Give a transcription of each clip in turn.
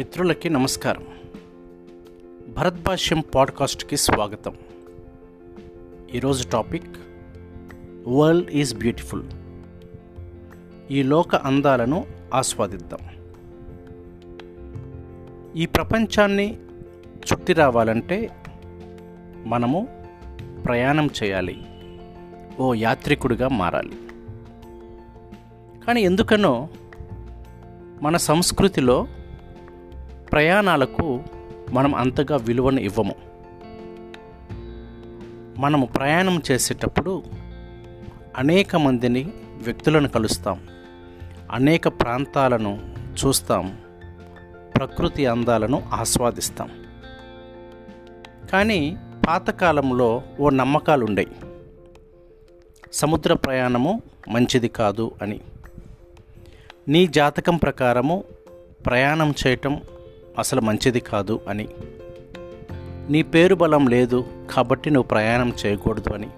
మిత్రులకి నమస్కారం. భరత్ భాష్యం పాడ్కాస్ట్కి స్వాగతం. ఈరోజు టాపిక్ వరల్డ్ ఈజ్ బ్యూటిఫుల్. ఈ లోక అందాలను ఆస్వాదిద్దాం. ఈ ప్రపంచాన్ని చుట్టి రావాలంటే మనము ప్రయాణం చేయాలి. ఓ యాత్రికుడిగా మారాలి. కానీ ఎందుకనో మన సంస్కృతిలో ప్రయాణాలకు మనం అంతగా విలువను ఇవ్వము. మనము ప్రయాణం చేసేటప్పుడు అనేక మందిని వ్యక్తులను కలుస్తాం. అనేక ప్రాంతాలను చూస్తాం. ప్రకృతి అందాలను ఆస్వాదిస్తాం. కానీ పాతకాలంలో ఓ నమ్మకాలు ఉండేవి సముద్ర ప్రయాణము మంచిది కాదు అని. నీ జాతకం ప్రకారము ప్రయాణం చేయటం అసలు మంచిది కాదు అని. నీ పేరు బలం లేదు కాబట్టి నువ్వు ప్రయాణం చేయకూడదు అని.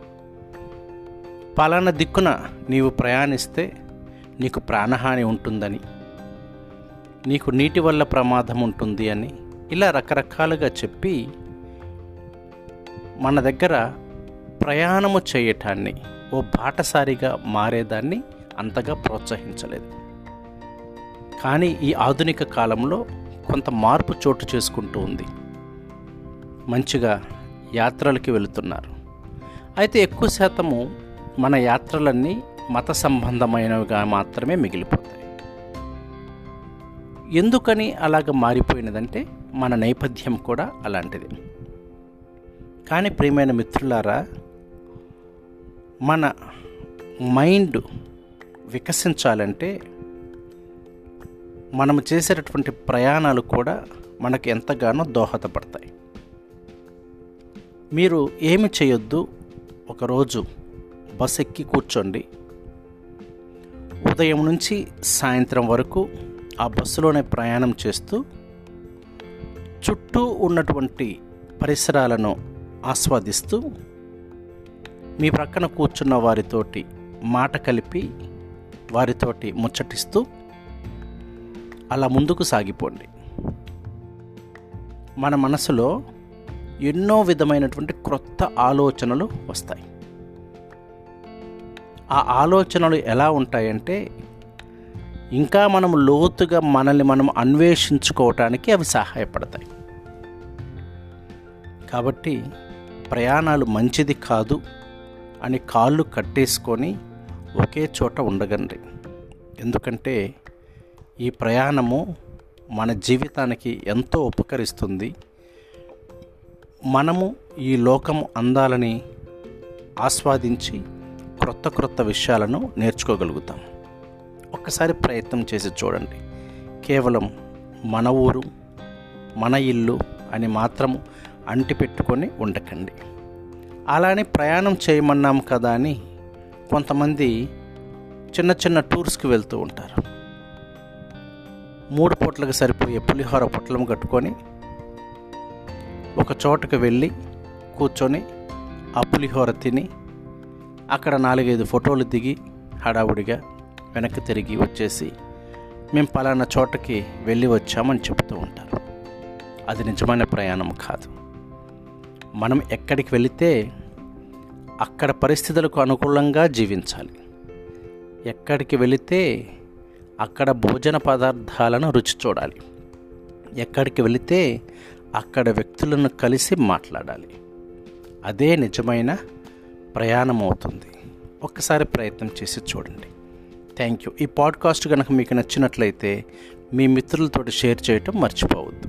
పలానా దిక్కున నీవు ప్రయాణిస్తే నీకు ప్రాణహాని ఉంటుందని. నీకు నీటి వల్ల ప్రమాదం ఉంటుంది అని ఇలా రకరకాలుగా చెప్పి మన దగ్గర ప్రయాణము చేయటాన్ని ఓ బాటసారిగా మారేదాన్ని అంతగా ప్రోత్సహించలేదు. కానీ ఈ ఆధునిక కాలంలో కొంత మార్పు చోటు చేసుకుంటూ ఉంది. మంచిగా యాత్రలకి వెళుతున్నారు. అయితే ఎక్కువ శాతము మన యాత్రలన్నీ మత సంబంధమైనవిగా మాత్రమే మిగిలిపోతాయి. ఎందుకని అలాగ మారిపోయినదంటే మన నేపథ్యం కూడా అలాంటిది. కానీ ప్రియమైన మిత్రులారా మన మైండ్ వికసించాలంటే మనం చేసేటటువంటి ప్రయాణాలు కూడా మనకు ఎంతగానో దోహదపడతాయి. మీరు ఏమి చేయొద్దు ఒకరోజు బస్ ఎక్కి కూర్చోండి. ఉదయం నుంచి సాయంత్రం వరకు ఆ బస్సులోనే ప్రయాణం చేస్తూ చుట్టూ ఉన్నటువంటి పరిసరాలను ఆస్వాదిస్తూ మీ ప్రక్కన కూర్చున్న వారితోటి మాట కలిపి వారితోటి ముచ్చటిస్తూ అలా ముందుకు సాగిపోండి. మన మనసులో ఎన్నో విధమైనటువంటి క్రొత్త ఆలోచనలు వస్తాయి. ఆ ఆలోచనలు ఎలా ఉంటాయంటే ఇంకా మనం లోతుగా మనల్ని మనం అన్వేషించుకోవటానికి అవి సహాయపడతాయి. కాబట్టి ప్రయాణాలు మంచిది కాదు అని కాళ్ళు కట్టేసుకొని ఒకే చోట ఉండగండి ఎందుకంటే ఈ ప్రయాణము మన జీవితానికి ఎంతో ఉపకరిస్తుంది. మనము ఈ లోకము అందాలని ఆస్వాదించి క్రొత్త క్రొత్త విషయాలను నేర్చుకోగలుగుతాం. ఒక్కసారి ప్రయత్నం చేసి చూడండి. కేవలం మన ఊరు మన ఇల్లు అని మాత్రం అంటిపెట్టుకొని ఉండకండి. అలానే ప్రయాణం చేయమన్నాం కదా అని కొంతమంది చిన్న చిన్న టూర్స్కి వెళ్తూ ఉంటారు. మూడు పూట్లకు సరిపోయే పులిహోర పొట్లం కట్టుకొని ఒక చోటకు వెళ్ళి కూర్చొని ఆ పులిహోర తిని అక్కడ నాలుగైదు ఫోటోలు దిగి హడావుడిగా వెనక్కి తిరిగి వచ్చేసి మేము పలానా చోటకి వెళ్ళి వచ్చామని చెబుతూ ఉంటారు. అది నిజమైన ప్రయాణం కాదు. మనం ఎక్కడికి వెళితే అక్కడ పరిస్థితులకు అనుకూలంగా జీవించాలి. ఎక్కడికి వెళితే అక్కడ భోజన పదార్థాలను రుచి చూడాలి. ఎక్కడికి వెళితే అక్కడ వ్యక్తులను కలిసి మాట్లాడాలి. అదే నిజమైన ప్రయాణం అవుతుంది ఒక్కసారి ప్రయత్నం చేసి చూడండి. థ్యాంక్ యూ ఈ పాడ్కాస్ట్ కనుక మీకు నచ్చినట్లయితే మీ మిత్రులతోటి షేర్ చేయటం మర్చిపోవద్దు.